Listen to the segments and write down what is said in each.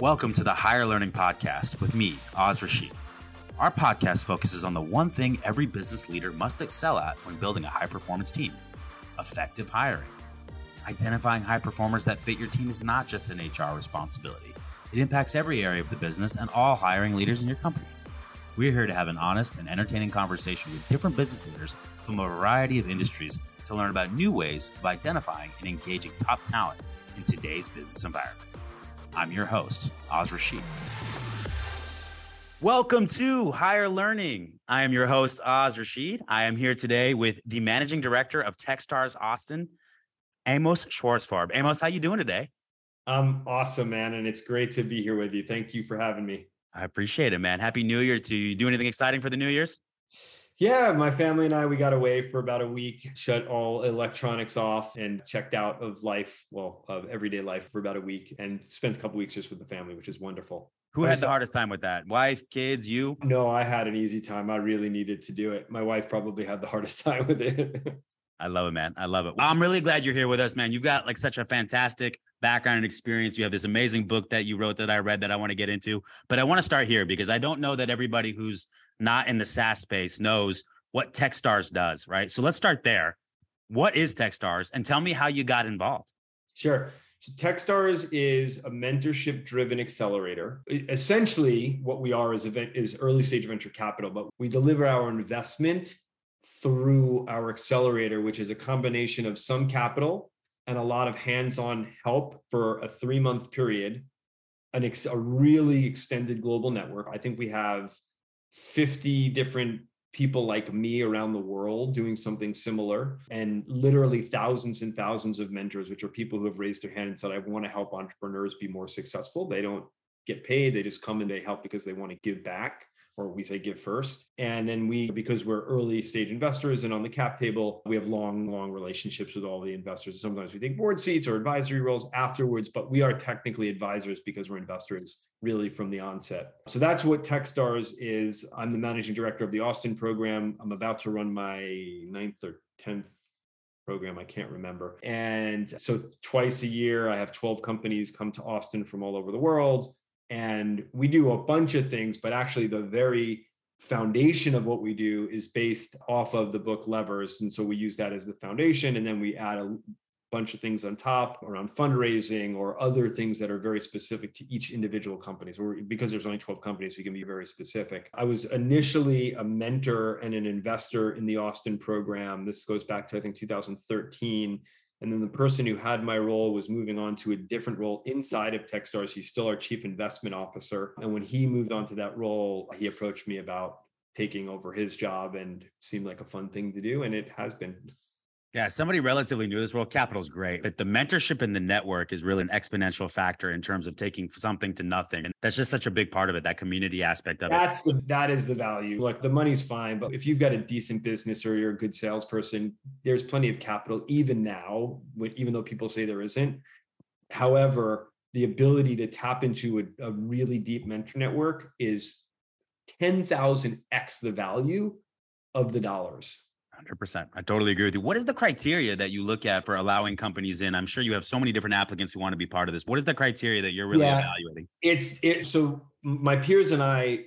Welcome to the Higher Learning Podcast with me, Oz Rashid. Our podcast focuses on the one thing every business leader must excel at when building a high performance team effective hiring. Identifying high performers that fit your team is not just an HR responsibility, it impacts every area of the business and all hiring leaders in your company. We're here to have an honest and entertaining conversation with different business leaders from a variety of industries to learn about new ways of identifying and engaging top talent in today's business environment. I'm your host, Oz Rashid. Welcome to Higher Learning. I am your host, Oz Rashid. I am here today with the managing director of Techstars Austin, Amos Schwartzfarb. Amos, how you doing today? I'm awesome, man, and it's great to be here with you. Thank you for having me. I appreciate it, man. Happy New Year to you. Do anything exciting for the New Year's? Yeah, my family and I, we got away for about a week, shut all electronics off and checked out of life, well, of everyday life for about a week and spent a couple weeks just with the family, which is wonderful. Who had the hardest time with that? Wife, kids, you? No, I had an easy time. I really needed to do it. My wife probably had the hardest time with it. I love it, man. I love it. I'm really glad you're here with us, man. You've got like such a fantastic background and experience. You have this amazing book that you wrote that I read that I want to get into. But I want to start here because I don't know that everybody who's not in the SaaS space knows what Techstars does, right? So let's start there. What is Techstars and tell me how you got involved? Sure. So Techstars is a mentorship driven accelerator. Essentially, what we are is, event, is early stage venture capital, but we deliver our investment through our accelerator, which is a combination of some capital and a lot of hands on help for a three month period, an ex- a really extended global network. I think we have 50 different people like me around the world doing something similar. And literally thousands and thousands of mentors which are people who have raised their hand and said i want to help entrepreneurs be more successful. They don't get paid. They just come and they help because they want to give back or we say give first. And then we, because we're early stage investors and on the cap table, we have long, long relationships with all the investors. Sometimes we take board seats or advisory roles afterwards, but we are technically advisors because we're investors really from the onset. So that's what Techstars is. I'm the managing director of the Austin program. I'm about to run my ninth or 10th program. I can't remember. And so twice a year, I have 12 companies come to Austin from all over the world. And we do a bunch of things, but actually, the very foundation of what we do is based off of the book Levers. And so we use that as the foundation. And then we add a bunch of things on top around fundraising or other things that are very specific to each individual company. So because there's only 12 companies, we can be very specific. I was initially a mentor and an investor in the Austin program. This goes back to, I think, 2013. And then the person who had my role was moving on to a different role inside of Techstars. He's still our chief investment officer. And when he moved on to that role, he approached me about taking over his job and seemed like a fun thing to do. And it has been. Yeah, somebody relatively new to this world, capital is great, but the mentorship in the network is really an exponential factor in terms of taking something to nothing. And that's just such a big part of it, that community aspect of that's it. The, that is the value. Like the money's fine, but if you've got a decent business or you're a good salesperson, there's plenty of capital, even now, even though people say there isn't. However, the ability to tap into a, a really deep mentor network is 10,000x the value of the dollars 100%. I totally agree with you. What is the criteria that you look at for allowing companies in? I'm sure you have so many different applicants who want to be part of this. What is the criteria that you're really yeah, evaluating? It's it so my peers and I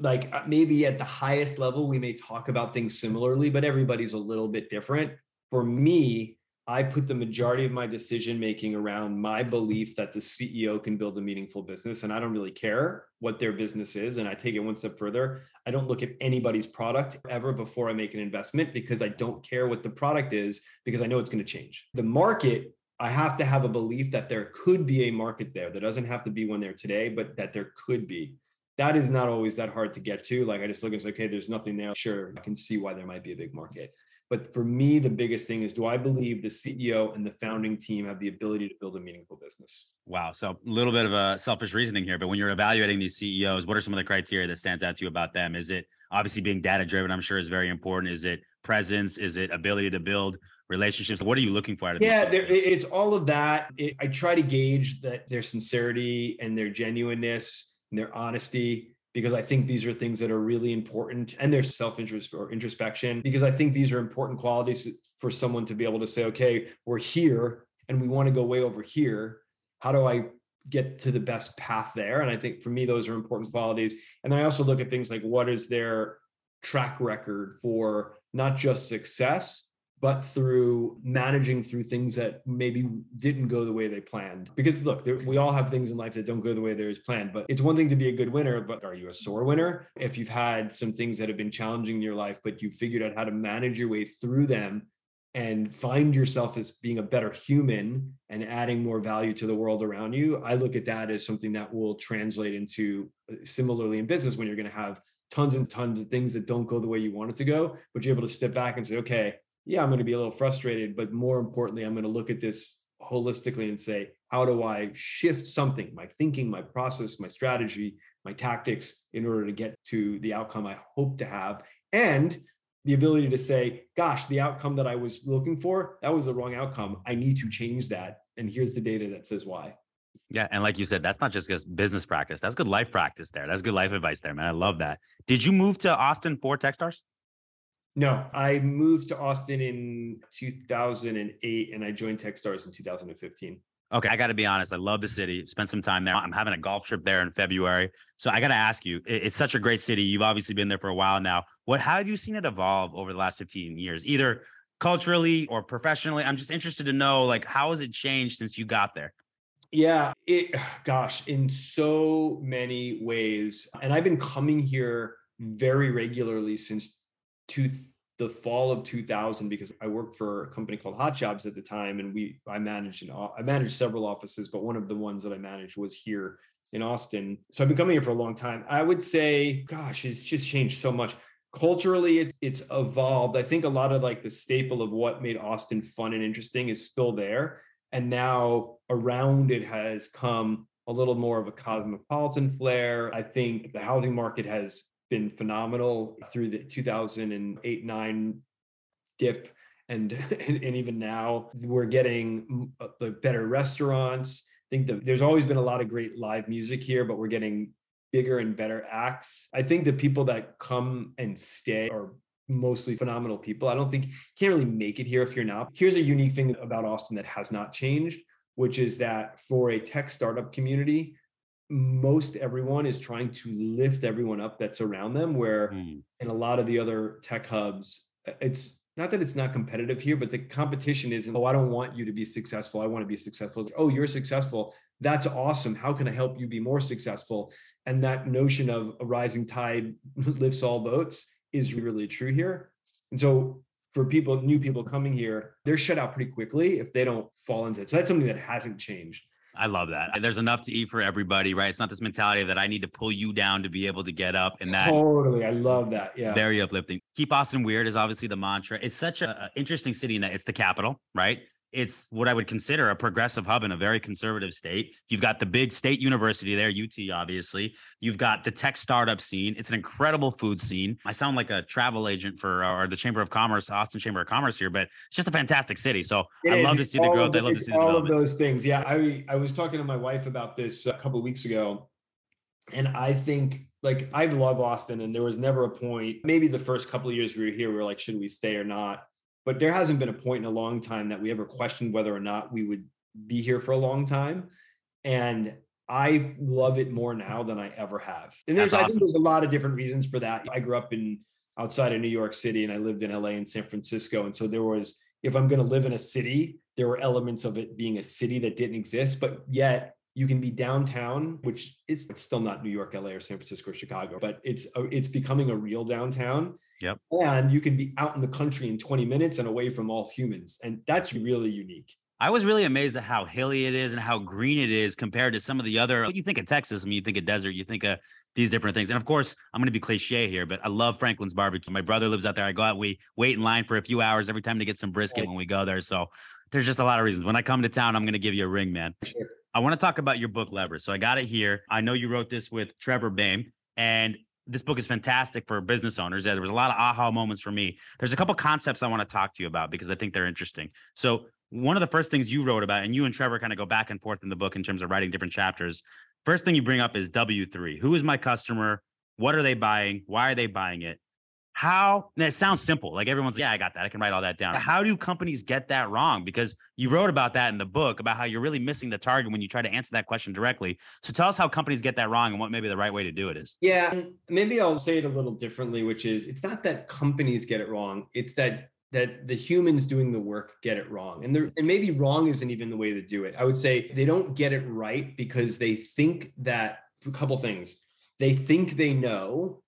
like uh, maybe at the highest level we may talk about things similarly, but everybody's a little bit different. For me, I put the majority of my decision making around my belief that the CEO can build a meaningful business. And I don't really care what their business is. And I take it one step further. I don't look at anybody's product ever before I make an investment because I don't care what the product is because I know it's going to change. The market, I have to have a belief that there could be a market there. There doesn't have to be one there today, but that there could be. That is not always that hard to get to. Like I just look and say, okay, there's nothing there. Sure, I can see why there might be a big market. But for me, the biggest thing is do I believe the CEO and the founding team have the ability to build a meaningful business? Wow. So a little bit of a selfish reasoning here, but when you're evaluating these CEOs, what are some of the criteria that stands out to you about them? Is it obviously being data driven? I'm sure is very important. Is it presence? Is it ability to build relationships? What are you looking for out of yeah, it's all of that. It, I try to gauge that their sincerity and their genuineness and their honesty because I think these are things that are really important and their self interest or introspection, because I think these are important qualities for someone to be able to say, okay, we're here and we want to go way over here. How do I get to the best path there. And I think for me, those are important qualities. And then I also look at things like what is their track record for not just success, but through managing through things that maybe didn't go the way they planned. Because look, there, we all have things in life that don't go the way they're planned, but it's one thing to be a good winner, but are you a sore winner? If you've had some things that have been challenging in your life, but you figured out how to manage your way through them and find yourself as being a better human and adding more value to the world around you, I look at that as something that will translate into uh, similarly in business when you're going to have tons and tons of things that don't go the way you want it to go, but you're able to step back and say, okay, yeah, I'm going to be a little frustrated, but more importantly, I'm going to look at this holistically and say, how do I shift something, my thinking, my process, my strategy, my tactics in order to get to the outcome I hope to have? And the ability to say, gosh, the outcome that I was looking for, that was the wrong outcome. I need to change that. And here's the data that says why. Yeah. And like you said, that's not just business practice. That's good life practice there. That's good life advice there, man. I love that. Did you move to Austin for Techstars? No, I moved to Austin in 2008 and I joined Techstars in 2015. Okay, I got to be honest. I love the city. Spent some time there. I'm having a golf trip there in February, so I got to ask you. It's such a great city. You've obviously been there for a while now. What? How have you seen it evolve over the last 15 years, either culturally or professionally? I'm just interested to know, like, how has it changed since you got there? Yeah, it. Gosh, in so many ways, and I've been coming here very regularly since two the fall of 2000 because I worked for a company called Hot Jobs at the time, and we I managed an I managed several offices, but one of the ones that I managed was here in Austin. So I've been coming here for a long time. I would say, gosh, it's just changed so much. Culturally, it, it's evolved. I think a lot of like the staple of what made Austin fun and interesting is still there, and now around it has come a little more of a cosmopolitan flair. I think the housing market has been phenomenal through the 2008 9 dip and, and even now we're getting uh, the better restaurants. I think that there's always been a lot of great live music here but we're getting bigger and better acts. I think the people that come and stay are mostly phenomenal people. I don't think you can't really make it here if you're not. Here's a unique thing about austin that has not changed which is that for a tech startup community most everyone is trying to lift everyone up that's around them where mm. in a lot of the other tech hubs it's not that it's not competitive here but the competition is oh i don't want you to be successful. I want to be successful. Like, oh you're successful. That's awesome. How can i help you be more successful? And that notion of a rising tide lifts all boats is really true here. And so for people new people coming here they're shut out pretty quickly if they don't fall into it. So that's something that hasn't changed I love that. There's enough to eat for everybody, right? It's not this mentality that I need to pull you down to be able to get up. And that totally, I love that. Yeah, very uplifting. Keep Austin weird is obviously the mantra. It's such an interesting city in that it's the capital, right? It's what I would consider a progressive hub in a very conservative state. You've got the big state university there, UT, obviously. You've got the tech startup scene. It's an incredible food scene. I sound like a travel agent for or the Chamber of Commerce, Austin Chamber of Commerce here, but it's just a fantastic city. So it I is. love to see the growth. I love to see all of those things. Yeah, I I was talking to my wife about this a couple weeks ago, and I think like I love Austin, and there was never a point. Maybe the first couple of years we were here, we were like, should we stay or not? But there hasn't been a point in a long time that we ever questioned whether or not we would be here for a long time. And I love it more now than I ever have. And there's, awesome. I think there's a lot of different reasons for that. I grew up in outside of New York City and I lived in LA and San Francisco. And so there was, if I'm going to live in a city, there were elements of it being a city that didn't exist, but yet you can be downtown, which it's, it's still not New York, LA, or San Francisco or Chicago, but it's a, it's becoming a real downtown. Yep. And you can be out in the country in 20 minutes and away from all humans. And that's really unique. I was really amazed at how hilly it is and how green it is compared to some of the other. You think of Texas, I mean, you think of desert, you think of these different things. And of course, I'm going to be cliche here, but I love Franklin's barbecue. My brother lives out there. I go out, we wait in line for a few hours every time to get some brisket when we go there. So there's just a lot of reasons. When I come to town, I'm going to give you a ring, man. Sure. I want to talk about your book, Leverage. So I got it here. I know you wrote this with Trevor Bayne, and this book is fantastic for business owners. Yeah, There was a lot of aha moments for me. There's a couple concepts I want to talk to you about because I think they're interesting. So one of the first things you wrote about, and you and Trevor kind of go back and forth in the book in terms of writing different chapters. First thing you bring up is W3. Who is my customer? What are they buying? Why are they buying it? How it sounds simple like everyone's yeah i got that i can write all that down. How do companies get that wrong? Because you wrote about that in the book about how you're really missing the target when you try to answer that question directly. So tell us how companies get that wrong and what maybe the right way to do it is. Yeah maybe i'll say it a little differently which is it's not that companies get it wrong it's that that the humans doing the work get it wrong. And there and maybe wrong isn't even the way to do it. I would say they don't get it right because they think that a couple things. They think they know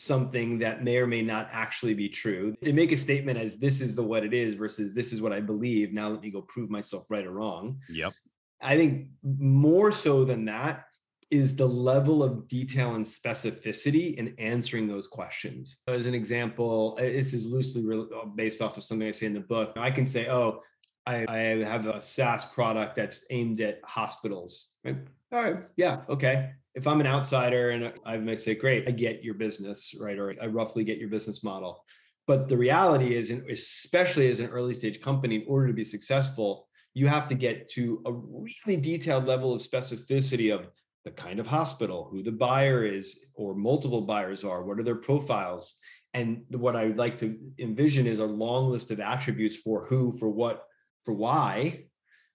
something that may or may not actually be true. They make a statement as this is the what it is versus this is what I believe. Now let me go prove myself right or wrong. Yep. I think more so than that is the level of detail and specificity in answering those questions. As an example, uh, this is loosely uh, based off of something I say in the book. I can say, oh, I, I have a SaaS product that's aimed at hospitals. Right? All right. Yeah. Okay if I'm an outsider and I might say, great, I get your business, right? Or I roughly get your business model. But the reality is, especially as an early stage company, in order to be successful, you have to get to a really detailed level of specificity of the kind of hospital, who the buyer is, or multiple buyers are, what are their profiles. And what I would like to envision is a long list of attributes for who, for what, for why,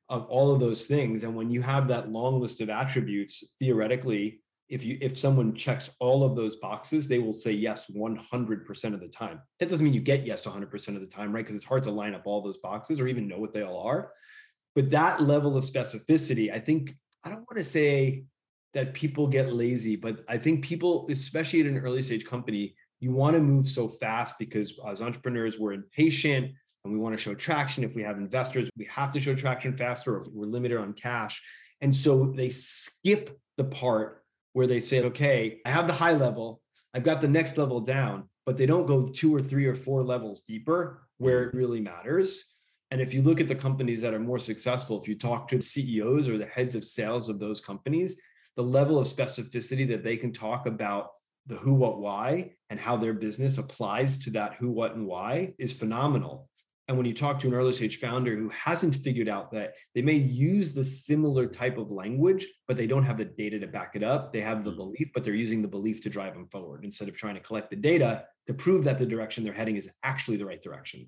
of all of those things. And when you have that long list of attributes theoretically if you if someone checks all of those boxes they will say yes 100% of the time. That doesn't mean you get yes 100% of the time right? Because it's hard to line up all those boxes or even know what they all are. But that level of specificity i think i don't want to say that people get lazy but i think people especially at an early stage company you want to move so fast because as entrepreneurs we're impatient and we want to show traction. If we have investors, we have to show traction faster, or if we're limited on cash. And so they skip the part where they say, okay, I have the high level, I've got the next level down, but they don't go two or three or four levels deeper where it really matters. And if you look at the companies that are more successful, if you talk to the CEOs or the heads of sales of those companies, the level of specificity that they can talk about the who, what, why, and how their business applies to that who, what, and why is phenomenal. And when you talk to an early stage founder who hasn't figured out that they may use the similar type of language, but they don't have the data to back it up, they have the mm. belief, but they're using the belief to drive them forward instead of trying to collect the data to prove that the direction they're heading is actually the right direction.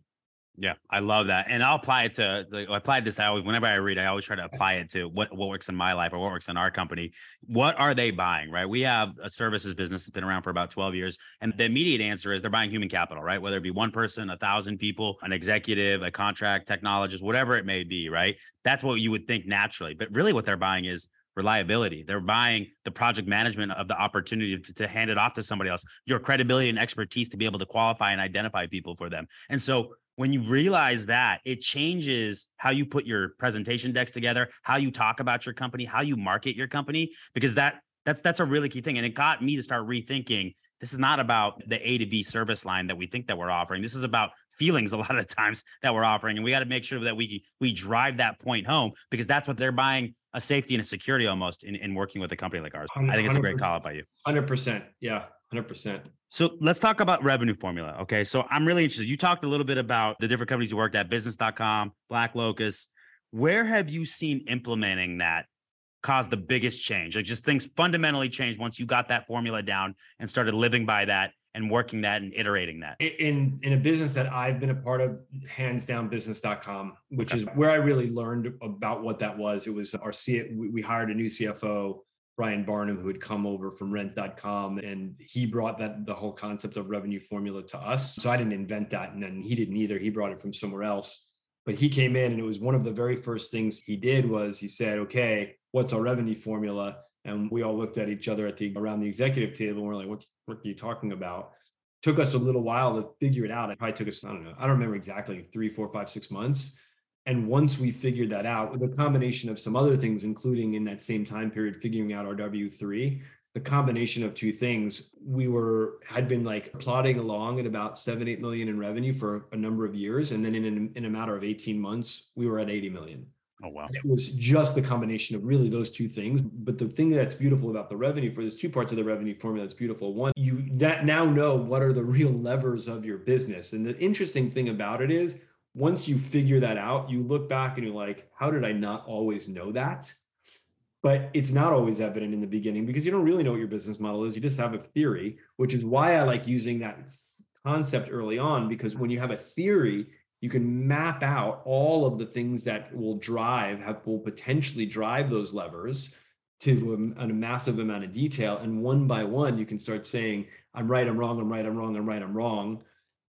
Yeah, I love that, and I'll apply it to. Like, I apply this. I always, whenever I read, I always try to apply it to what what works in my life or what works in our company. What are they buying? Right? We have a services business that's been around for about twelve years, and the immediate answer is they're buying human capital, right? Whether it be one person, a thousand people, an executive, a contract technologist, whatever it may be, right? That's what you would think naturally, but really, what they're buying is reliability. They're buying the project management of the opportunity to, to, hand it off to somebody else, your credibility and expertise to be able to qualify and identify people for them. And so when you realize that it changes how you put your presentation decks together how you talk about your company how you market your company because that that's that's a really key thing and it got me to start rethinking this is not about the a to b service line that we think that we're offering this is about feelings a lot of the times that we're offering and we got to make sure that we we drive that point home because that's what they're buying a safety and a security almost in, in working with a company like ours. I think it's a great call out by you. 100% yeah 100% so let's talk about revenue formula. Okay. So I'm really interested. You talked a little bit about the different companies you worked at, business.com, Black Locust. Where have you seen implementing that cause the biggest change? Like just things fundamentally changed once you got that formula down and started living by that and working that and iterating that. In in a business that I've been a part of, hands down business.com, which okay. is where I really learned about what that was. It was our C we hired a new CFO Brian Barnum, who had come over from rent.com, and he brought that the whole concept of revenue formula to us. So I didn't invent that, and then he didn't either. He brought it from somewhere else. But he came in, and it was one of the very first things he did was he said, "Okay, what's our revenue formula?" And we all looked at each other at the around the executive table, and we're like, "What, what are you talking about?" Took us a little while to figure it out. It probably took us, I don't know, I don't remember exactly, three, four, five, six months and once we figured that out, with a combination of some other things, including in that same time period, figuring out our W3, the combination of two things, we were had been like plodding along at about seven, eight million in revenue for a number of years. And then in, a, in a matter of 18 months, we were at 80 million. Oh wow. it was just the combination of really those two things. But the thing that's beautiful about the revenue for there's two parts of the revenue formula that's beautiful. One, you that now know what are the real levers of your business. And the interesting thing about it is once you figure that out, you look back and you're like, how did I not always know that? But it's not always evident in the beginning because you don't really know what your business model is. You just have a theory, which is why I like using that concept early on because when you have a theory, you can map out all of the things that will drive, have, will potentially drive those levers to a, a, massive amount of detail. And one by one, you can start saying, I'm right, I'm wrong, I'm right, I'm wrong, I'm right, I'm wrong,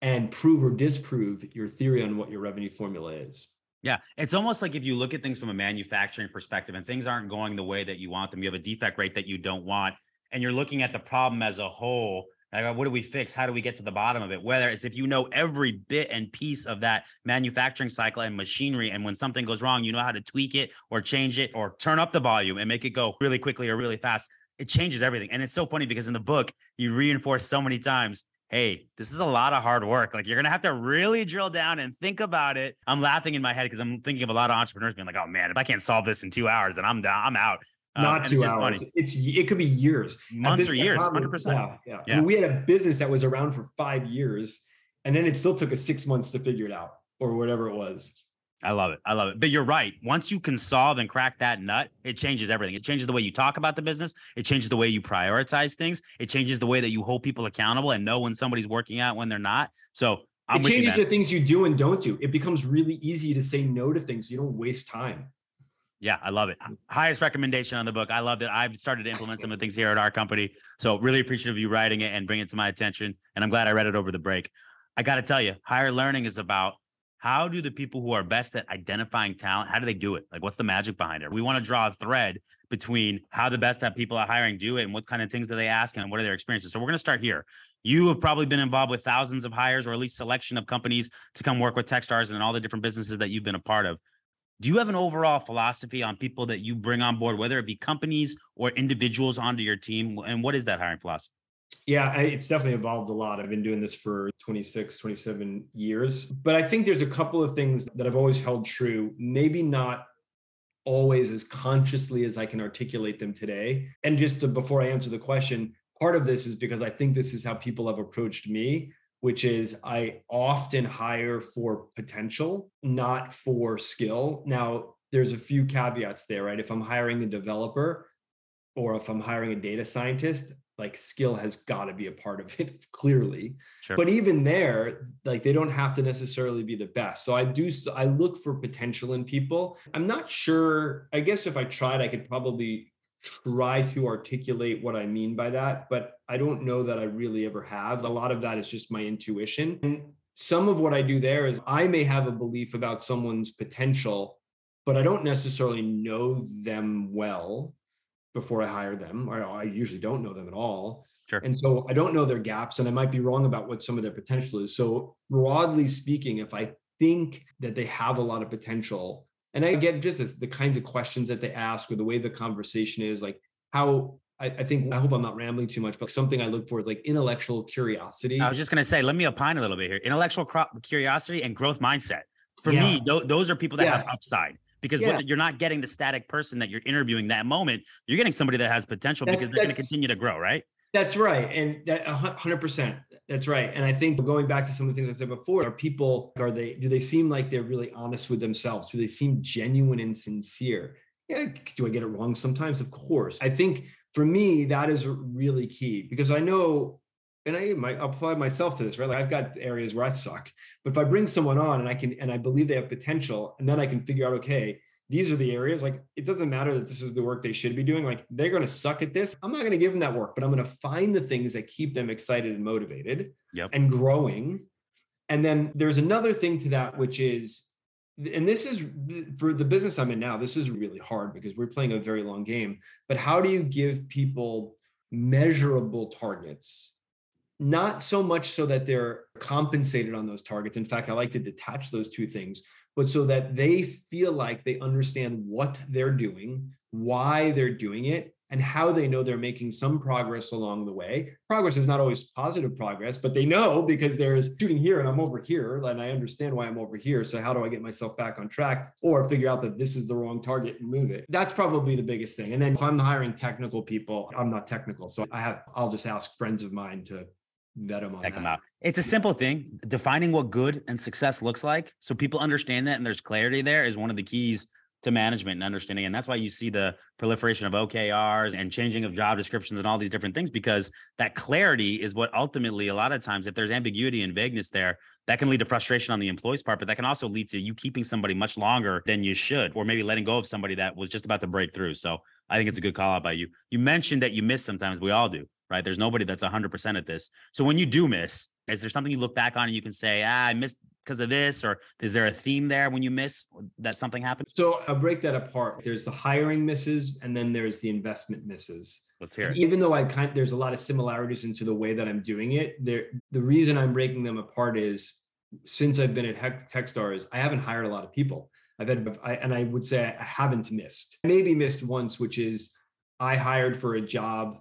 and prove or disprove your theory on what your revenue formula is. Yeah, it's almost like if you look at things from a manufacturing perspective and things aren't going the way that you want them, you have a defect rate that you don't want, and you're looking at the problem as a whole like, what do we fix? How do we get to the bottom of it? Whether it's if you know every bit and piece of that manufacturing cycle and machinery, and when something goes wrong, you know how to tweak it or change it or turn up the volume and make it go really quickly or really fast. It changes everything. And it's so funny because in the book, you reinforce so many times hey, this is a lot of hard work. Like you're gonna have to really drill down and think about it. I'm laughing in my head because I'm thinking of a lot of entrepreneurs being like, oh man, if I can't solve this in two hours, then I'm down, I'm out. Um, Not two it's hours. Funny. It's it could be years, months or years, hundred percent. Yeah, yeah. yeah. I mean, we had a business that was around for five years, and then it still took us six months to figure it out, or whatever it was. I love it. I love it. But you're right. Once you can solve and crack that nut, it changes everything. It changes the way you talk about the business. It changes the way you prioritize things. It changes the way that you hold people accountable and know when somebody's working out when they're not. So I'm it changes the things you do and don't do. It becomes really easy to say no to things. You don't waste time. Yeah, I love it. Highest recommendation on the book. I love it. I've started to implement some of the things here at our company. So really appreciative of you writing it and bringing it to my attention. And I'm glad I read it over the break. I got to tell you, higher learning is about how do the people who are best at identifying talent, how do they do it? Like what's the magic behind it? We want to draw a thread between how the best at people at hiring do it and what kind of things do they ask and what are their experiences. So we're going to start here. You have probably been involved with thousands of hires or at least selection of companies to come work with Techstars and all the different businesses that you've been a part of do you have an overall philosophy on people that you bring on board, whether it be companies or individuals onto your team? And what is that hiring philosophy? Yeah, it's definitely evolved a lot. I've been doing this for 26, 27 years. But I think there's a couple of things that I've always held true, maybe not always as consciously as I can articulate them today. And just to, before I answer the question, part of this is because I think this is how people have approached me which is I often hire for potential, not for skill. Now, there's a few caveats there, right? If I'm hiring a developer or if I'm hiring a data scientist, like skill has got to be a part of it clearly sure. but even there like they don't have to necessarily be the best so i do i look for potential in people i'm not sure i guess if i tried i could probably try to articulate what I mean by that, but I don't know that I really ever have. A lot of that is just my intuition. And some of what I do there is I may have a belief about someone's potential, but I don't necessarily know them well before I hire them, or I usually don't know them at all. Sure. And so I don't know their gaps and I might be wrong about what some of their potential is. So broadly speaking, if I think that they have a lot of potential, and I get just this, the kinds of questions that they ask or the way the conversation is, like how I, I, think I hope I'm not rambling too much, but something I look for is like intellectual curiosity. I was just gonna say, let me opine a little bit here. Intellectual curiosity and growth mindset. For yeah. me, th- those are people that have upside because yeah. what, you're not getting the static person that you're interviewing that moment. You're getting somebody that has potential because they're going to continue to grow, right? That's right. And that 100%. That's right. And I think going back to some of the things I said before, are people, are they, do they seem like they're really honest with themselves? Do they seem genuine and sincere? Yeah. Do I get it wrong sometimes? Of course. I think for me, that is really key because I know, and I might apply myself to this, right? Like I've got areas where I suck, but if I bring someone on and I can, and I believe they have potential, and then I can figure out, okay, these are the areas like it doesn't matter that this is the work they should be doing. Like they're going to suck at this. I'm not going to give them that work but i'm going to find the things that keep them excited and motivated yep. and growing. And then there's another thing to that which is and this is for the business i'm in now this is really hard because we're playing a very long game. But how do you give people measurable targets not so much so that they're compensated on those targets in fact i like to detach those two things but so that they feel like they understand what they're doing, why they're doing it, and how they know they're making some progress along the way. Progress is not always positive progress, but they know because there's shooting here and I'm over here, and I understand why I'm over here. So, how do I get myself back on track or figure out that this is the wrong target and move it? That's probably the biggest thing. And then if I'm hiring technical people, I'm not technical. So, I have, I'll just ask friends of mine to vet them on Check that. them out. It's a simple thing. Defining what good and success looks like, so people understand that and there's clarity there, is one of the keys to management and understanding. And that's why you see the proliferation of OKRs and changing of job descriptions and all these different things, because that clarity is what ultimately, a lot of times, if there's ambiguity and vagueness there, that can lead to frustration on the employee's part, but that can also lead to you keeping somebody much longer than you should, or maybe letting go of somebody that was just about to break through. So I think it's a good call out by you. You mentioned that you miss sometimes. We all do, right? There's nobody that's 100% at this. So when you do miss, is there something you look back on and you can say, ah, I missed because of this? Or is there a theme there when you miss that something happened? So I'll break that apart. There's the hiring misses and then there's the investment misses. Let's hear it. Even though I kind of, there's a lot of similarities into the way that I'm doing it, there the reason I'm breaking them apart is since I've been at Techstars, I haven't hired a lot of people. I've had, I, and I would say I haven't missed. Maybe missed once, which is I hired for a job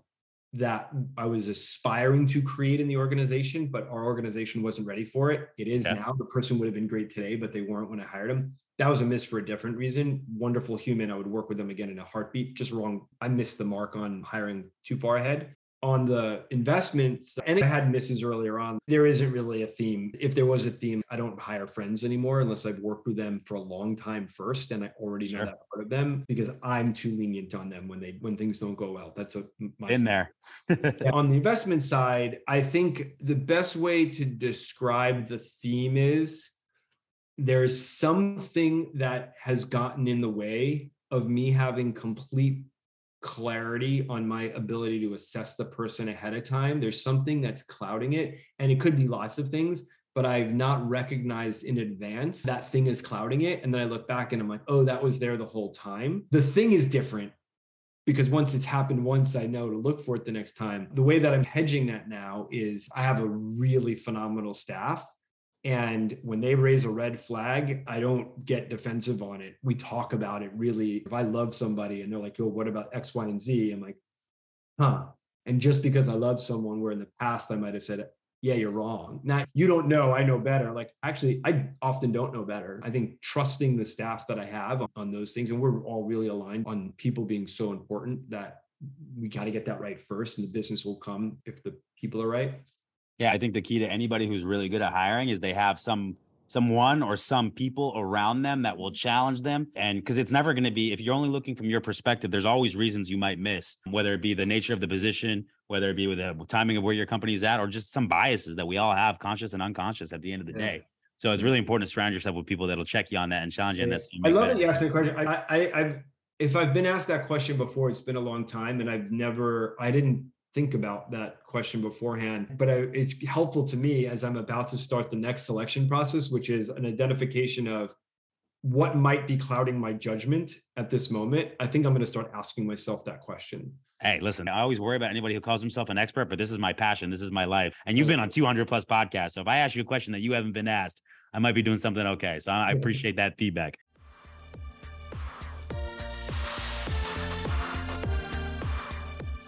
that I was aspiring to create in the organization, but our organization wasn't ready for it. It is yeah. now. The person would have been great today, but they weren't when I hired them. That was a miss for a different reason. Wonderful human. I would work with them again in a heartbeat. Just wrong. I missed the mark on hiring too far ahead on the investments and i had misses earlier on. There isn't really a theme. If there was a theme i don't hire friends anymore unless i've worked with them for a long time first and i already sure. know that part of them because i'm too lenient on them when they when things don't go well. That's a my in there. On the investment side i think the best way to describe the theme is there's something that has gotten in the way of me having complete clarity on my ability to assess the person ahead of time. There's something that's clouding it, and it could be lots of things, but I've not recognized in advance that thing is clouding it. And then I look back and I'm like, oh, that was there the whole time. The thing is different because once it's happened once, I know to look for it the next time. The way that I'm hedging that now is I have a really phenomenal staff and when they raise a red flag, I don't get defensive on it. We talk about it really. If I love somebody and they're like, yo, what about X, Y, and Z? I'm like, huh. And just because I love someone where in the past I might have said, yeah, you're wrong. Now you don't know, I know better. Like actually, I often don't know better. I think trusting the staff that I have on those things, and we're all really aligned on people being so important that we got to get that right first, and the business will come if the people are right. Yeah, I think the key to anybody who's really good at hiring is they have some someone or some people around them that will challenge them and because it's never going to be if you're only looking from your perspective there's always reasons you might miss whether it be the nature of the position whether it be with the timing of where your company's at or just some biases that we all have conscious and unconscious at the end of the yeah. day so it's really important to surround yourself with people that'll check you on that and challenge you yeah. this i love that you asked me a question I, I i've if i've been asked that question before it's been a long time and i've never i didn't think about that question beforehand. But I, it's helpful to me as I'm about to start the next selection process, which is an identification of what might be clouding my judgment at this moment. I think I'm going to start asking myself that question. Hey, listen, I always worry about anybody who calls himself an expert, but this is my passion. This is my life. And you've been on 200 plus podcasts. So if I ask you a question that you haven't been asked, I might be doing something okay. So I appreciate that feedback.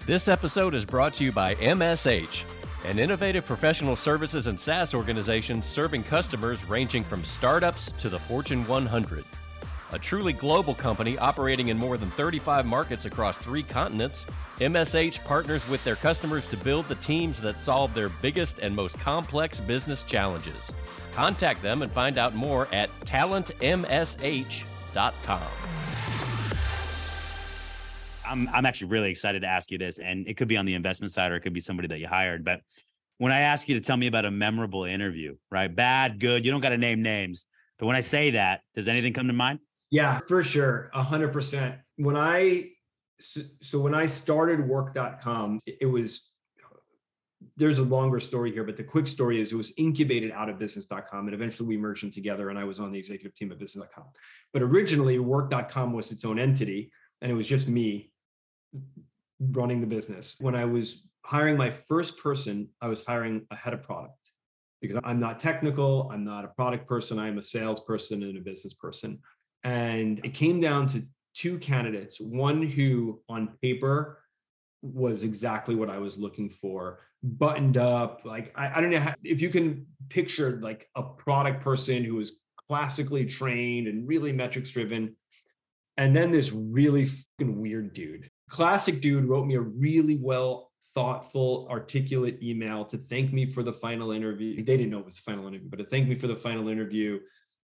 This episode is brought to you by MSH, an innovative professional services and SaaS organization serving customers ranging from startups to the Fortune 100. A truly global company operating in more than 35 markets across three continents, MSH partners with their customers to build the teams that solve their biggest and most complex business challenges. Contact them and find out more at talentmsh.com. I'm I'm actually really excited to ask you this, and it could be on the investment side or it could be somebody that you hired. But when I ask you to tell me about a memorable interview, right? Bad, good, you don't got to name names. But when I say that, does anything come to mind? Yeah, for sure. A hundred percent. When I so when I started work.com, it was there's a longer story here, but the quick story is it was incubated out of business.com and eventually we merged them together and I was on the executive team of business.com. But originally work.com was its own entity and it was just me running the business. When I was hiring my first person, I was hiring a head of product because I'm not technical, I'm not a product person, I'm a salesperson and a business person. And it came down to two candidates, one who on paper was exactly what I was looking for, buttoned up. Like, I, I don't know how, if you can picture like a product person who is classically trained and really metrics driven. And then this really fucking weird dude classic dude wrote me a really well thoughtful, articulate email to thank me for the final interview. They didn't know it was the final interview, but to thank me for the final interview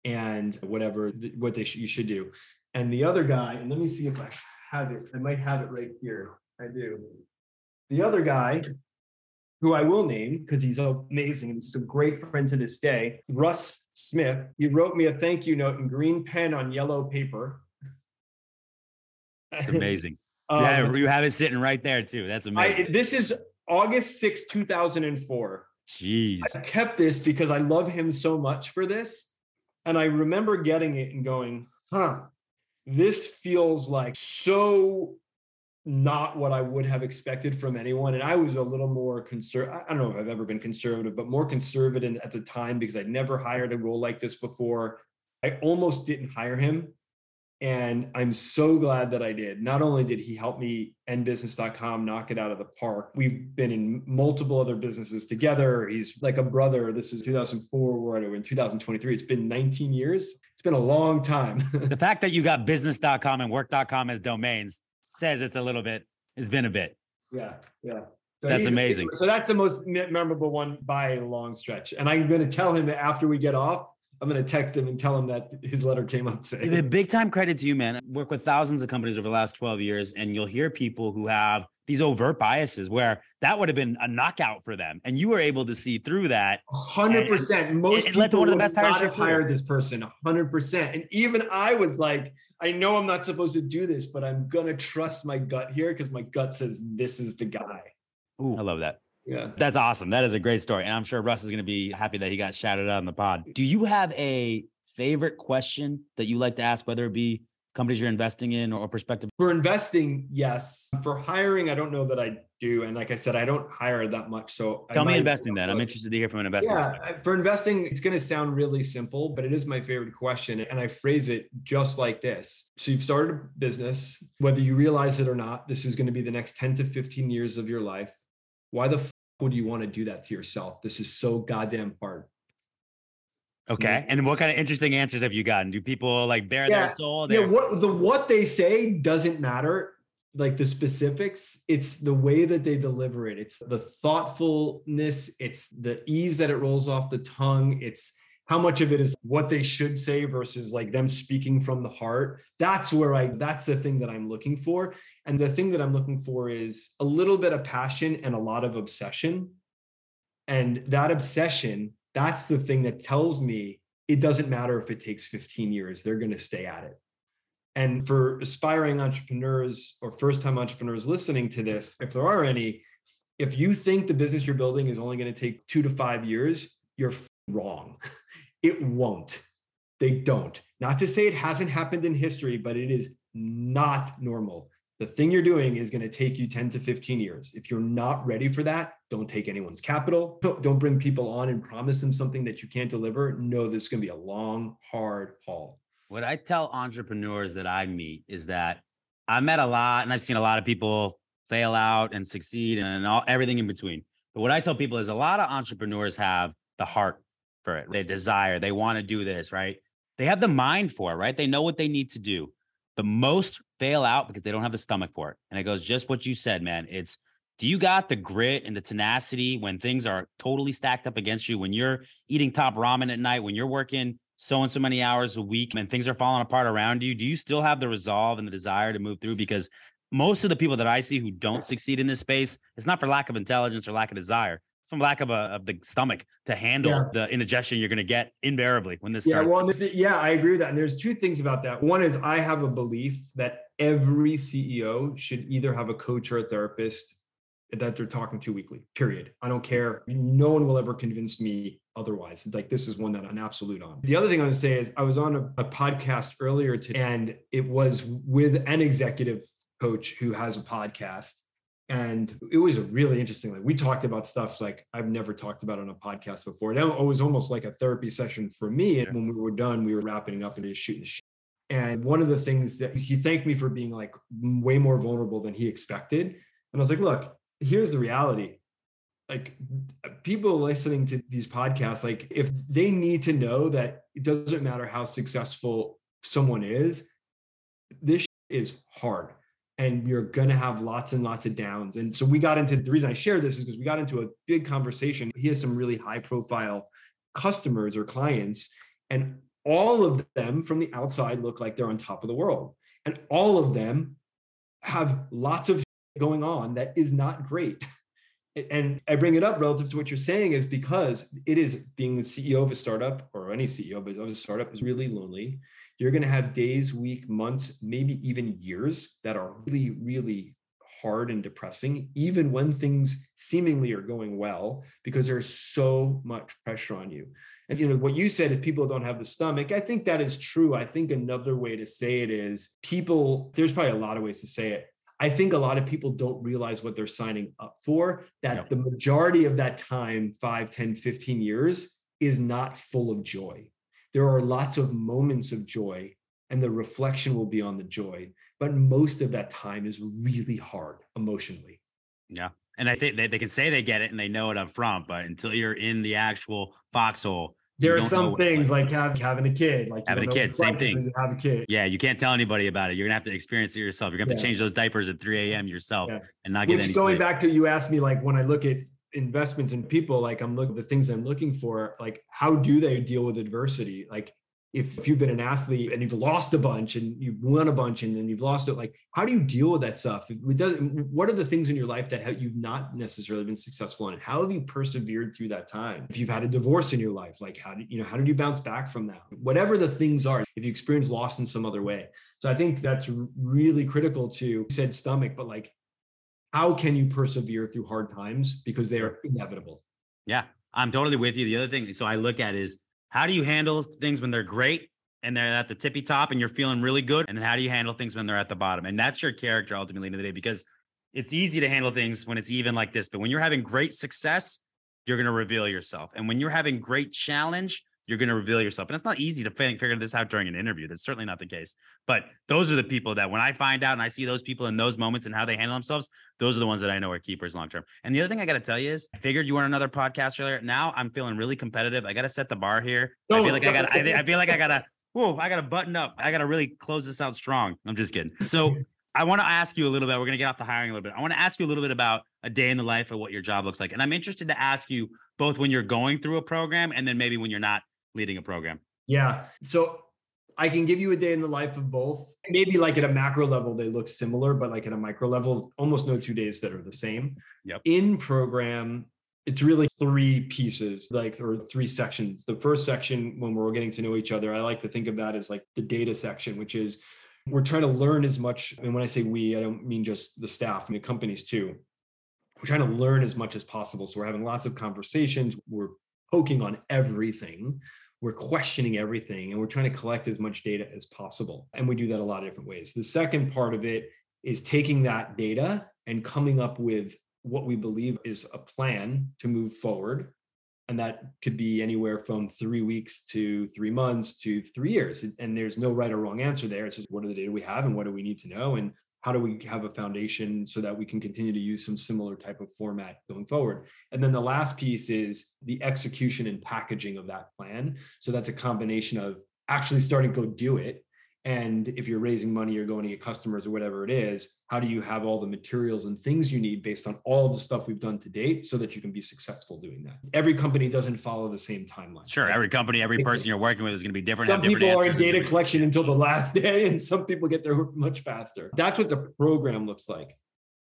and whatever what they sh- you should do. And the other guy, and let me see if I have it. I might have it right here. I do. The other guy, who I will name because he's amazing and he's a great friend to this day, Russ Smith. He wrote me a thank you note in green pen on yellow paper. Amazing. Um, yeah, you have it sitting right there too. That's amazing. I, this is August 6, 2004. Jeez. I kept this because I love him so much for this. And I remember getting it and going, huh, this feels like so not what I would have expected from anyone. And I was a little more conservative. I don't know if I've ever been conservative, but more conservative at the time because I'd never hired a role like this before. I almost didn't hire him and I'm so glad that I did. Not only did he help me end business.com knock it out of the park, we've been in multiple other businesses together. He's like a brother. This is 2004, we're in 2023. It's been 19 years. It's been a long time. the fact that you got business.com and work.com as domains says it's a little bit, it's been a bit. Yeah. Yeah. So that's amazing. So that's the most memorable one by a long stretch. And I'm going to tell him that after we get off, I'm going to text him and tell him that his letter came up today. Big time credit to you, man. I work with thousands of companies over the last 12 years, and you'll hear people who have these overt biases where that would have been a knockout for them. And you were able to see through that. 100%. Most it, led to one of the best hires. have hired this person 100%. And even I was like, I know I'm not supposed to do this, but I'm going to trust my gut here because my gut says this is the guy. Ooh, I love that. Yeah. That's awesome. That is a great story. And I'm sure Russ is going to be happy that he got shouted out on the pod. Do you have a favorite question that you like to ask, whether it be companies you're investing in or perspective? For investing, yes. For hiring, I don't know that I do. And like I said, I don't hire that much. So tell me investing then. I'm interested to hear from an investor. Yeah. For investing, it's going to sound really simple, but it is my favorite question. And I phrase it just like this. So you've started a business, whether you realize it or not, this is going to be the next 10 to 15 years of your life. Why the f- would you want to do that to yourself? This is so goddamn hard. Okay. And what kind of interesting answers have you gotten? Do people like bare yeah, their soul? Yeah. What the what they say doesn't matter. Like the specifics, it's the way that they deliver it. It's the thoughtfulness. It's the ease that it rolls off the tongue. It's how much of it is what they should say versus like them speaking from the heart. That's where i that's the thing that i'm looking for. And the thing that i'm looking for is a little bit of passion and a lot of obsession. And that obsession that's the thing that tells me it doesn't matter if it takes 15 years they're going to stay at it. And for aspiring entrepreneurs or first time entrepreneurs listening to this if there are any if you think the business you're building is only going to take 2 to 5 years you're wrong It won't. They don't. Not to say it hasn't happened in history, but it is not normal. The thing you're doing is going to take you 10 to 15 years. If you're not ready for that, don't take anyone's capital. Don't bring people on and promise them something that you can't deliver. No, this is going to be a long, hard haul. What I tell entrepreneurs that I meet is that I met a lot and I've seen a lot of people fail out and succeed and all everything in between. But what I tell people is a lot of entrepreneurs have the heart for it. They desire, they want to do this, right? They have the mind for it, right? They know what they need to do. The most fail out because they don't have the stomach for it. And it goes just what you said, man. It's do you got the grit and the tenacity when things are totally stacked up against you? When you're eating top ramen at night, when you're working so and so many hours a week and things are falling apart around you, do you still have the resolve and the desire to move through? Because most of the people that I see who don't succeed in this space, it's not for lack of intelligence or lack of desire from lack of a of the stomach to handle yeah. the indigestion you're going to get invariably when this yeah, starts. Well, yeah, I agree with that. And there's two things about that. One is I have a belief that every CEO should either have a coach or a therapist that they're talking to weekly. Period. I don't care. No one will ever convince me otherwise. Like this is one that I'm absolute on. The other thing I want to say is I was on a, a podcast earlier today, and it was with an executive coach who has a podcast and it was a really interesting like we talked about stuff like i've never talked about on a podcast before. It was almost like a therapy session for me. And when we were done we were wrapping up and just shooting shit. and one of the things that he thanked me for being like way more vulnerable than he expected. And i was like look here's the reality. Like people listening to these podcasts like if they need to know that it doesn't matter how successful someone is this is hard and you're going to have lots and lots of downs. And so we got into the reason I share this is because we got into a big conversation. He has some really high profile customers or clients, and all of them from the outside look like they're on top of the world. And all of them have lots of going on that is not great. And I bring it up relative to what you're saying is because it is being the CEO of a startup or any CEO, of a startup is really lonely. You're going to have days, week, months, maybe even years that are really, really hard and depressing, even when things seemingly are going well, because there's so much pressure on you. And you know what you said, if people don't have the stomach, I think that is true. I think another way to say it is people, there's probably a lot of ways to say it. I think a lot of people don't realize what they're signing up for, that yep. the majority of that time, 5, 10, 15 years, is not full of joy. There are lots of moments of joy, and the reflection will be on the joy but most of that time is really hard emotionally. Yeah. And I think they, they can say they get it and they know it up front, but until you're in the actual foxhole, there are some things like. like, have, having a kid, like having a kid, same thing. Have a kid. Yeah, you can't tell anybody about it. You're gonna have to experience it yourself. You're gonna have yeah. to change those diapers at 3 a.m. yourself yeah. and not Which get any. Going sleep. back to you asked me like when I look at investments in people, like I'm looking the things I'm looking for, like how do they deal with adversity? Like if if you've been an athlete and you've lost a bunch and you've won a bunch and then you've lost it, like how do you deal with that stuff? what are the things in your life that you've not necessarily been successful in? How have you persevered through that time? If you've had a divorce in your life, like how did you know how did you bounce back from that? Whatever the things are, if you experience loss in some other way. So I think that's really critical to said stomach, but like how can you persevere through hard times because they are inevitable? Yeah, I'm totally with you. The other thing, so I look at is how do you handle things when they're great and they're at the tippy top and you're feeling really good? And then how do you handle things when they're at the bottom? And that's your character ultimately in the day because it's easy to handle things when it's even like this. But when you're having great success, you're going to reveal yourself. And when you're having great challenge, you're going to reveal yourself. And it's not easy to figure this out during an interview. That's certainly not the case. But those are the people that when I find out and I see those people in those moments and how they handle themselves, those are the ones that I know are keepers long term. And the other thing I got to tell you is, I figured you were on another podcast earlier. Now I'm feeling really competitive. I got to set the bar here. I feel like I got. I, I feel like I got to. Whoa! I got to button up. I got to really close this out strong. I'm just kidding. So I want to ask you a little bit. We're going to get off the hiring a little bit. I want to ask you a little bit about a day in the life of what your job looks like. And I'm interested to ask you both when you're going through a program and then maybe when you're not leading a program? Yeah. So I can give you a day in the life of both. Maybe like at a macro level, they look similar, but like at a micro level, almost no two days that are the same. Yep. In program, it's really three pieces, like or three sections. The first section, when we're getting to know each other, I like to think of that as like the data section, which is we're trying to learn as much. And when I say we, I don't mean just the staff, I mean companies too. We're trying to learn as much as possible. So we're having lots of conversations. We're poking on everything we're questioning everything and we're trying to collect as much data as possible. And we do that a lot of different ways. The second part of it is taking that data and coming up with what we believe is a plan to move forward. And that could be anywhere from three weeks to three months to three years. And there's no right or wrong answer there. It's just what are the data we have and what do we need to know? And how do we have a foundation so that we can continue to use some similar type of format going forward? And then the last piece is the execution and packaging of that plan. So that's a combination of actually starting to go do it and if you're raising money or going to get customers or whatever it is how do you have all the materials and things you need based on all of the stuff we've done to date so that you can be successful doing that? Every company doesn't follow the same timeline. Sure every company every person you're working with is going to be different some different people are in data collection until the last day and some people get there much faster. That's what the program looks like.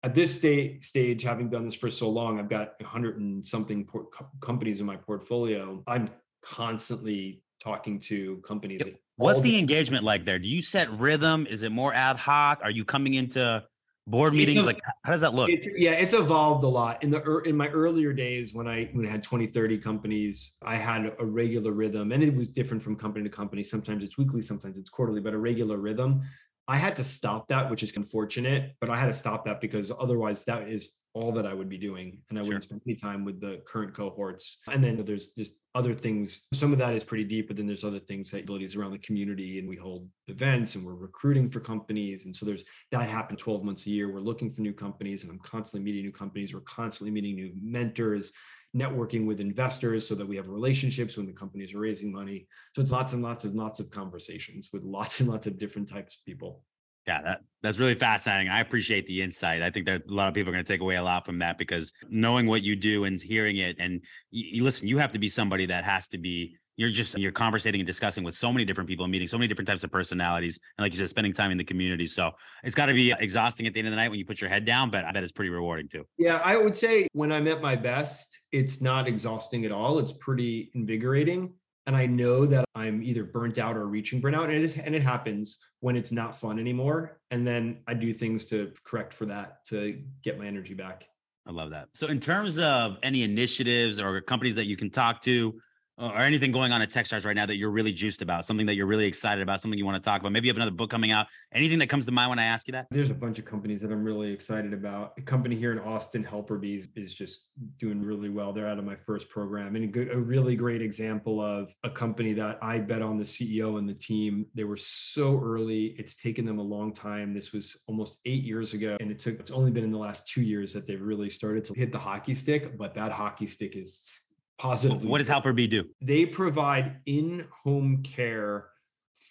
At this state, stage having done this for so long i've got 100 and something por- companies in my portfolio. I'm constantly talking to companies yep. What's the, the engagement like there? Do you set rhythm? Is it more ad hoc? Are you coming into board meetings? A, like how does that look? It's, yeah, it's evolved a lot. In the in my earlier days when I when I had 20, 30 companies, I had a regular rhythm and it was different from company to company. Sometimes it's weekly, sometimes it's quarterly, but a regular rhythm. I had to stop that, which is unfortunate, but I had to stop that because otherwise that is all that I would be doing. And I wouldn't spend any time with the current cohorts. And then there's just other things. Some of that is pretty deep, but then there's other things, that abilities around the community. And we hold events and we're recruiting for companies. And so there's that happen 12 months a year. We're looking for new companies and I'm constantly meeting new companies. We're constantly meeting new mentors, networking with investors so that we have relationships when the companies are raising money. So it's lots and lots and lots of conversations with lots and lots of different types of people. Yeah, that, that's really fascinating. I appreciate the insight. I think that a lot of people are going to take away a lot from that because knowing what you do and hearing it, and you, you listen, you have to be somebody that has to be you're just you're conversating and discussing with so many different people and meeting so many different types of personalities and like you said spending time in the community so it's got to be exhausting at the end of the night when you put your head down but i bet it's pretty rewarding too yeah i would say when i'm at my best it's not exhausting at all it's pretty invigorating and i know that i'm either burnt out or reaching burnout and it is and it happens when it's not fun anymore and then i do things to correct for that to get my energy back I love that. So, in terms of any initiatives or companies that you can talk to, or anything going on at Techstars right now that you're really juiced about, something that you're really excited about, something you want to talk about. Maybe you have another book coming out. Anything that comes to mind when I ask you that? There's a bunch of companies that I'm really excited about. A company here in Austin, HelperBees, is just doing really well. They're out of my first program, and a, good, a really great example of a company that I bet on the CEO and the team. They were so early; it's taken them a long time. This was almost eight years ago, and it took. It's only been in the last two years that they've really started to hit the hockey stick. But that hockey stick is positively. What does Helper B do? They provide in-home care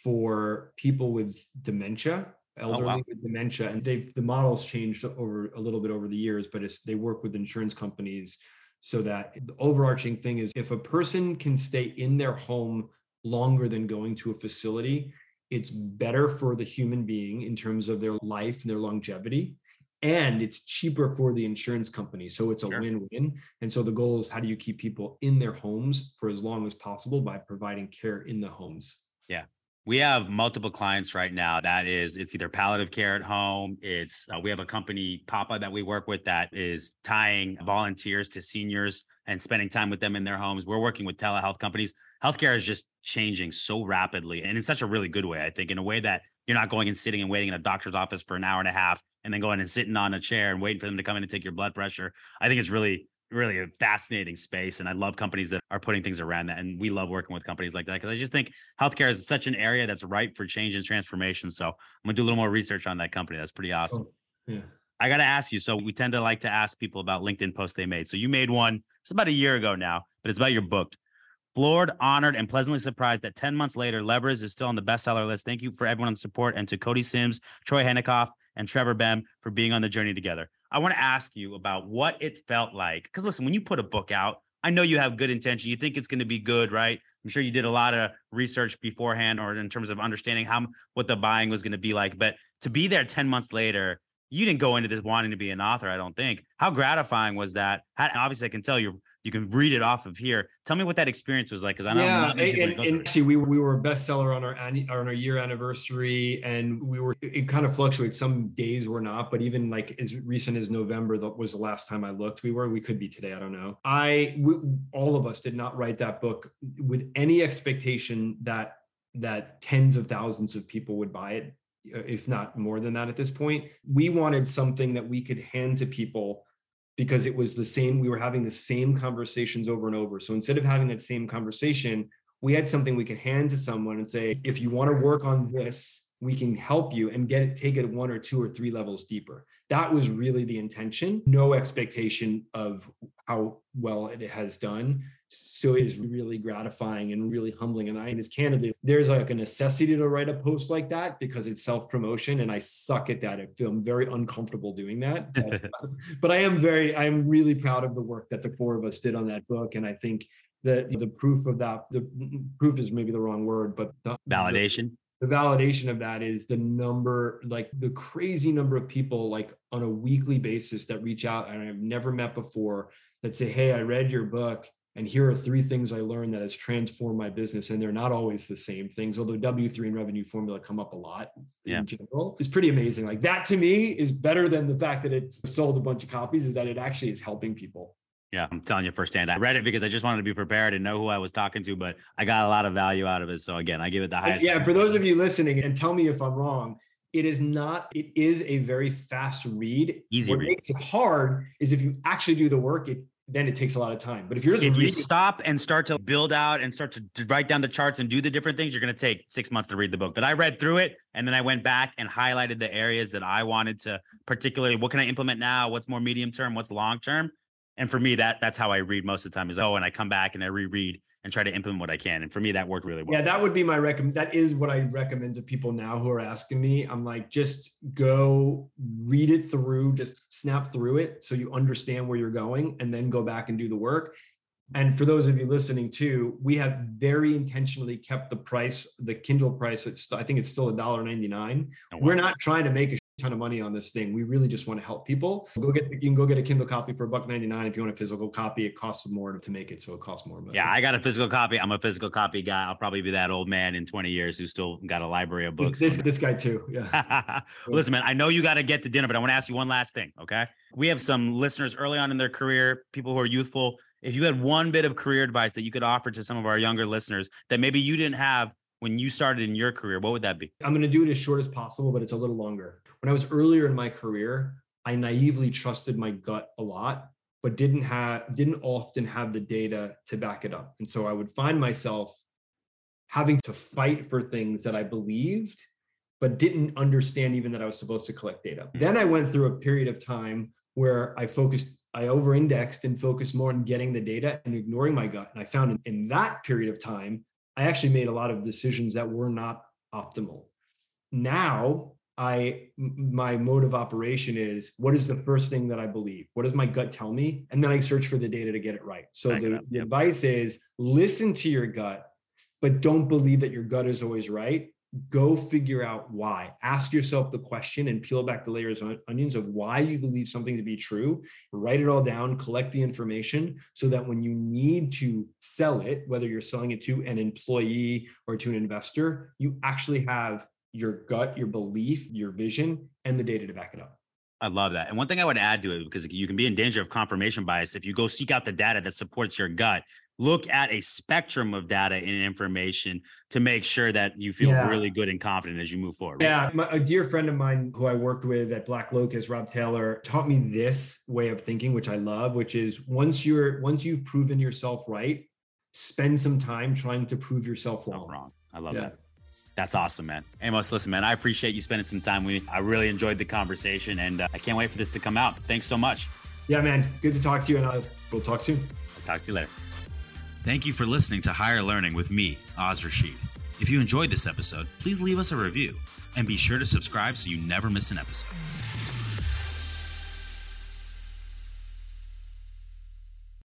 for people with dementia, elderly oh, wow. with dementia, and they've the models changed over a little bit over the years, but it's they work with insurance companies so that the overarching thing is if a person can stay in their home longer than going to a facility, it's better for the human being in terms of their life and their longevity and it's cheaper for the insurance company. So it's a sure. win-win. And so the goal is how do you keep people in their homes for as long as possible by providing care in the homes? Yeah. We have multiple clients right now. That is, it's either palliative care at home. It's uh, we have a company, Papa, that we work with that is tying volunteers to seniors and spending time with them in their homes. We're working with telehealth companies. Healthcare is just changing so rapidly and in such a really good way. I think in a way that you're not going and sitting and waiting in a doctor's office for an hour and a half and then going and sitting on a chair and waiting for them to come in and take your blood pressure. I think it's really, really a fascinating space. And I love companies that are putting things around that. And we love working with companies like that because I just think healthcare is such an area that's ripe for change and transformation. So I'm going to do a little more research on that company. That's pretty awesome. Oh, yeah. I got to ask you. So we tend to like to ask people about LinkedIn posts they made. So you made one, it's about a year ago now, but it's about your book. Floored, honored, and pleasantly surprised that 10 months later, Levers is still on the bestseller list. Thank you for everyone's support and to Cody Simms, Troy Henikoff, and Trevor Boehm for being on the journey together. I want to ask you about what it felt like. Because listen, when you put a book out, I know you have good intention. You think it's going to be good, right? I'm sure you did a lot of research beforehand or in terms of understanding how what the buying was going to be like. But to be there 10 months later, you didn't go into this wanting to be an author, I don't think. How gratifying was that? Obviously, I can tell you're you can read it off of here. Tell me what that experience was like, because I know. Yeah, and, and actually, we we were a bestseller on our on our year anniversary, and we were. It kind of fluctuates. Some days we're not, but even like as recent as November, that was the last time I looked. We were. We could be today. I don't know. I we, all of us did not write that book with any expectation that that tens of thousands of people would buy it uh, if not more than that at this point. We wanted something that we could hand to people because it was the same we were having the same conversations over and over. So instead of having that same conversation we had something we could hand to someone and say if you want to work on this we can help you and get it take it one or two or three levels deeper that was really the intention. No expectation of how well it has done. So it is really gratifying and really humbling. And i is candidly there's like a necessity to write a post like that because it's self-promotion and i suck at that. I feel very uncomfortable doing that. But, but i am very i'm really proud of the work that the four of us did on that book. And i think that the proof of that the proof is maybe the wrong word but the, validation the validation of that is the number like the crazy number of people like on a weekly basis that reach out and i've never met before that say hey i read your book and here are three things i learned that has transformed my business and they're not always the same things although w3 and revenue formula come up a lot yeah. in general it's pretty amazing like that to me is better than the fact that it's sold a bunch of copies is that it actually is helping people yeah, I'm telling you firsthand. I read it because I just wanted to be prepared and know who I was talking to, but I got a lot of value out of it. So again, I give it the highest. Yeah, for those of you listening, and tell me if I'm wrong, it is not. It is a very fast read. Easy. What read. makes it hard is if you actually do the work. It then it takes a lot of time. But if you're if reading, you stop and start to build out and start to, to write down the charts and do the different things, you're going to take six months to read the book. But I read through it and then I went back and highlighted the areas that I wanted to particularly. What can I implement now? What's more medium term? What's long term? And for me that that's how i read most of the time is oh and i come back and i reread and try to implement what i can and for me that worked really well yeah that would be my recommend that is what i recommend to people now who are asking me i'm like just go read it through just snap through it so you understand where you're going and then go back and do the work And for those of you listening too, we have very intentionally kept the price, the Kindle price. It's I think it's still a dollar ninety nine. Oh. We're not trying to make a ton of money on this thing. We really just want to help people. Go get you can go get a Kindle copy for a buck ninety nine. If you want a physical copy, it costs more to make it, so it costs more. money. yeah, I got a physical copy. I'm a physical copy guy. I'll probably be that old man in 20 years who still got a library of books. This this guy too. Yeah. Listen, man, I know you got to get to dinner, but I want to ask you one last thing. Okay, we have some listeners early on in their career, people who are youthful. If you had one bit of career advice that you could offer to some of our younger listeners that maybe you didn't have when you started in your career, what would that be? I'm going to do it as short as possible, but it's a little longer. When I was earlier in my career, I naively trusted my gut a lot, but didn't have didn't often have the data to back it up. And so I would find myself having to fight for things that I believed but didn't understand even that I was supposed to collect data. Hmm. Then I went through a period of time where I focused I over indexed and focused more on getting the data and ignoring my gut. And I found in, in that period of time, I actually made a lot of decisions that were not optimal. Now, I my mode of operation is what is the first thing that I believe? What does my gut tell me? And then I search for the data to get it right. So the, the advice is listen to your gut, but don't believe that your gut is always right go figure out why ask yourself the question and peel back the layers on onions of why you believe something to be true write it all down collect the information so that when you need to sell it whether you're selling it to an employee or to an investor you actually have your gut your belief your vision and the data to back it up I love that. And one thing I would add to it, because you can be in danger of confirmation bias if you go seek out the data that supports your gut look at a spectrum of data and information to make sure that you feel yeah. really good and confident as you move forward. Yeah, my, a dear friend of mine who I worked with at Black Locust, Rob Taylor, taught me this way of thinking, which I love, which is once you're once you've proven yourself right, spend some time trying to prove yourself wrong. wrong. I love yeah. that. That's awesome, man. Amos, listen, man, I appreciate you spending some time with me. I really enjoyed the conversation, and uh, I can't wait for this to come out. Thanks so much. Yeah, man. Good to talk to you, and I'll, we'll talk soon. I'll talk to you later. Thank you for listening to Higher Learning with me, Oz Rashid. If you enjoyed this episode, please leave us a review and be sure to subscribe so you never miss an episode.